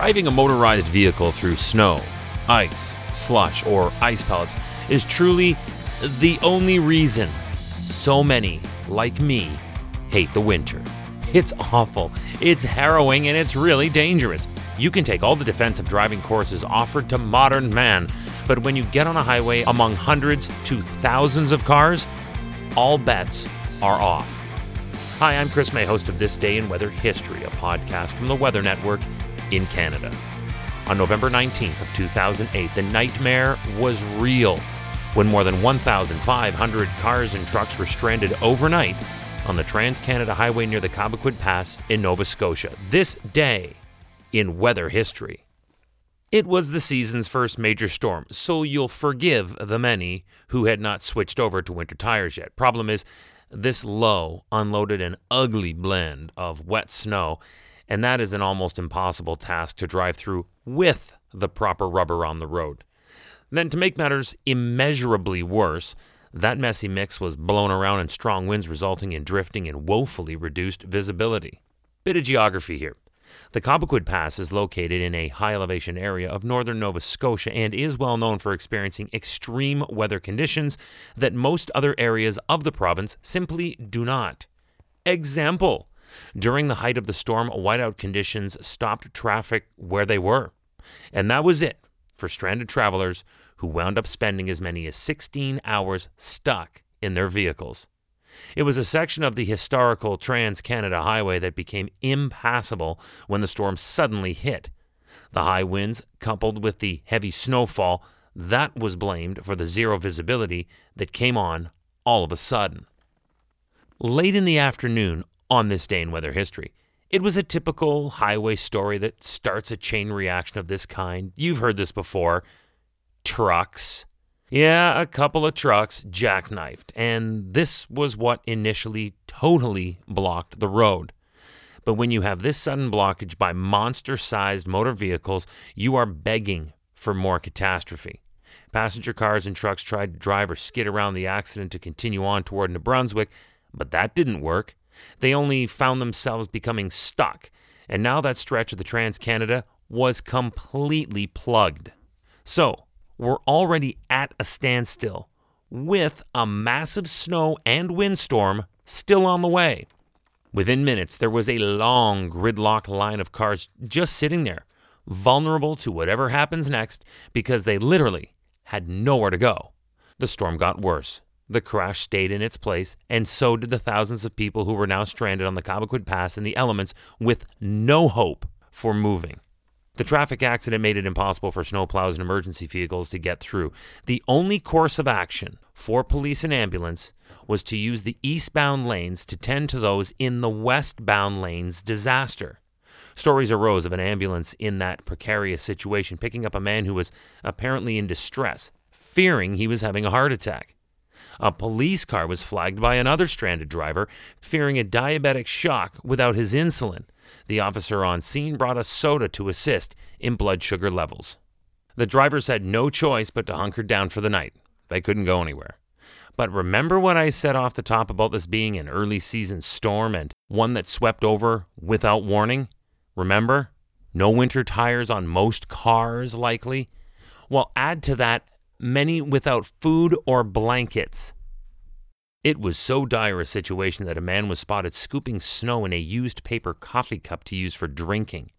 Driving a motorized vehicle through snow, ice, slush, or ice pellets is truly the only reason so many, like me, hate the winter. It's awful, it's harrowing, and it's really dangerous. You can take all the defensive driving courses offered to modern man, but when you get on a highway among hundreds to thousands of cars, all bets are off. Hi, I'm Chris May, host of This Day in Weather History, a podcast from the Weather Network in Canada. On November 19th of 2008, the nightmare was real when more than 1,500 cars and trucks were stranded overnight on the Trans Canada Highway near the Cobequid Pass in Nova Scotia. This day in weather history. It was the season's first major storm, so you'll forgive the many who had not switched over to winter tires yet. Problem is, this low unloaded an ugly blend of wet snow, and that is an almost impossible task to drive through with the proper rubber on the road. Then, to make matters immeasurably worse, that messy mix was blown around in strong winds, resulting in drifting and woefully reduced visibility. Bit of geography here. The Cobequid Pass is located in a high elevation area of northern Nova Scotia and is well known for experiencing extreme weather conditions that most other areas of the province simply do not. Example During the height of the storm, whiteout conditions stopped traffic where they were. And that was it for stranded travelers who wound up spending as many as 16 hours stuck in their vehicles. It was a section of the historical Trans Canada Highway that became impassable when the storm suddenly hit. The high winds, coupled with the heavy snowfall, that was blamed for the zero visibility that came on all of a sudden. Late in the afternoon, on this day in weather history, it was a typical highway story that starts a chain reaction of this kind. You've heard this before. Trucks. Yeah, a couple of trucks jackknifed, and this was what initially totally blocked the road. But when you have this sudden blockage by monster sized motor vehicles, you are begging for more catastrophe. Passenger cars and trucks tried to drive or skid around the accident to continue on toward New Brunswick, but that didn't work. They only found themselves becoming stuck, and now that stretch of the Trans Canada was completely plugged. So, we're already at a standstill with a massive snow and windstorm still on the way. Within minutes, there was a long gridlock line of cars just sitting there, vulnerable to whatever happens next because they literally had nowhere to go. The storm got worse. The crash stayed in its place, and so did the thousands of people who were now stranded on the Cobequid Pass in the elements with no hope for moving. The traffic accident made it impossible for snowplows and emergency vehicles to get through. The only course of action for police and ambulance was to use the eastbound lanes to tend to those in the westbound lanes disaster. Stories arose of an ambulance in that precarious situation picking up a man who was apparently in distress, fearing he was having a heart attack. A police car was flagged by another stranded driver, fearing a diabetic shock without his insulin. The officer on scene brought a soda to assist in blood sugar levels. The drivers had no choice but to hunker down for the night. They couldn't go anywhere. But remember what I said off the top about this being an early season storm and one that swept over without warning? Remember? No winter tires on most cars, likely? Well, add to that many without food or blankets. It was so dire a situation that a man was spotted scooping snow in a used paper coffee cup to use for drinking.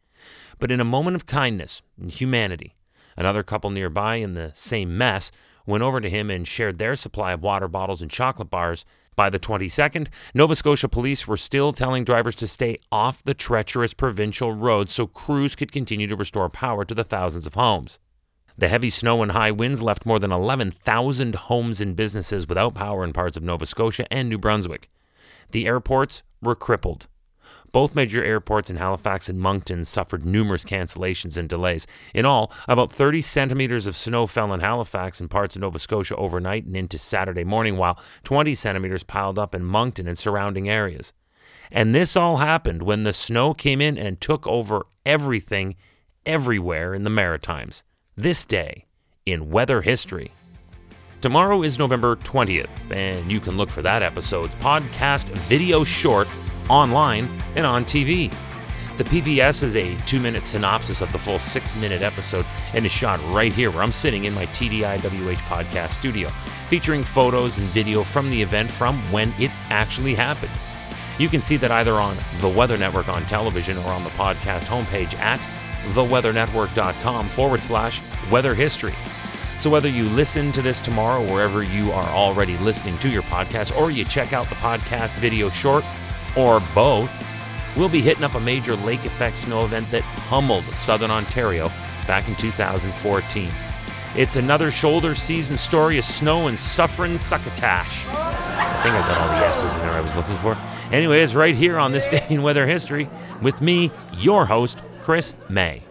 But in a moment of kindness and humanity, another couple nearby in the same mess went over to him and shared their supply of water bottles and chocolate bars. By the 22nd, Nova Scotia police were still telling drivers to stay off the treacherous provincial roads so crews could continue to restore power to the thousands of homes. The heavy snow and high winds left more than 11,000 homes and businesses without power in parts of Nova Scotia and New Brunswick. The airports were crippled. Both major airports in Halifax and Moncton suffered numerous cancellations and delays. In all, about 30 centimeters of snow fell in Halifax and parts of Nova Scotia overnight and into Saturday morning, while 20 centimeters piled up in Moncton and surrounding areas. And this all happened when the snow came in and took over everything, everywhere in the Maritimes this day in weather history. Tomorrow is November 20th, and you can look for that episode's podcast video short online and on TV. The PVS is a two minute synopsis of the full six minute episode and is shot right here where I'm sitting in my TDIWH podcast studio, featuring photos and video from the event from when it actually happened. You can see that either on the Weather Network on television or on the podcast homepage at theweathernetwork.com forward slash weather history. So, whether you listen to this tomorrow, wherever you are already listening to your podcast, or you check out the podcast video short, or both, we'll be hitting up a major lake effect snow event that pummeled southern Ontario back in 2014. It's another shoulder season story of snow and suffering succotash. I think I got all the S's in there I was looking for. Anyway, it's right here on this day in weather history with me, your host, Chris May.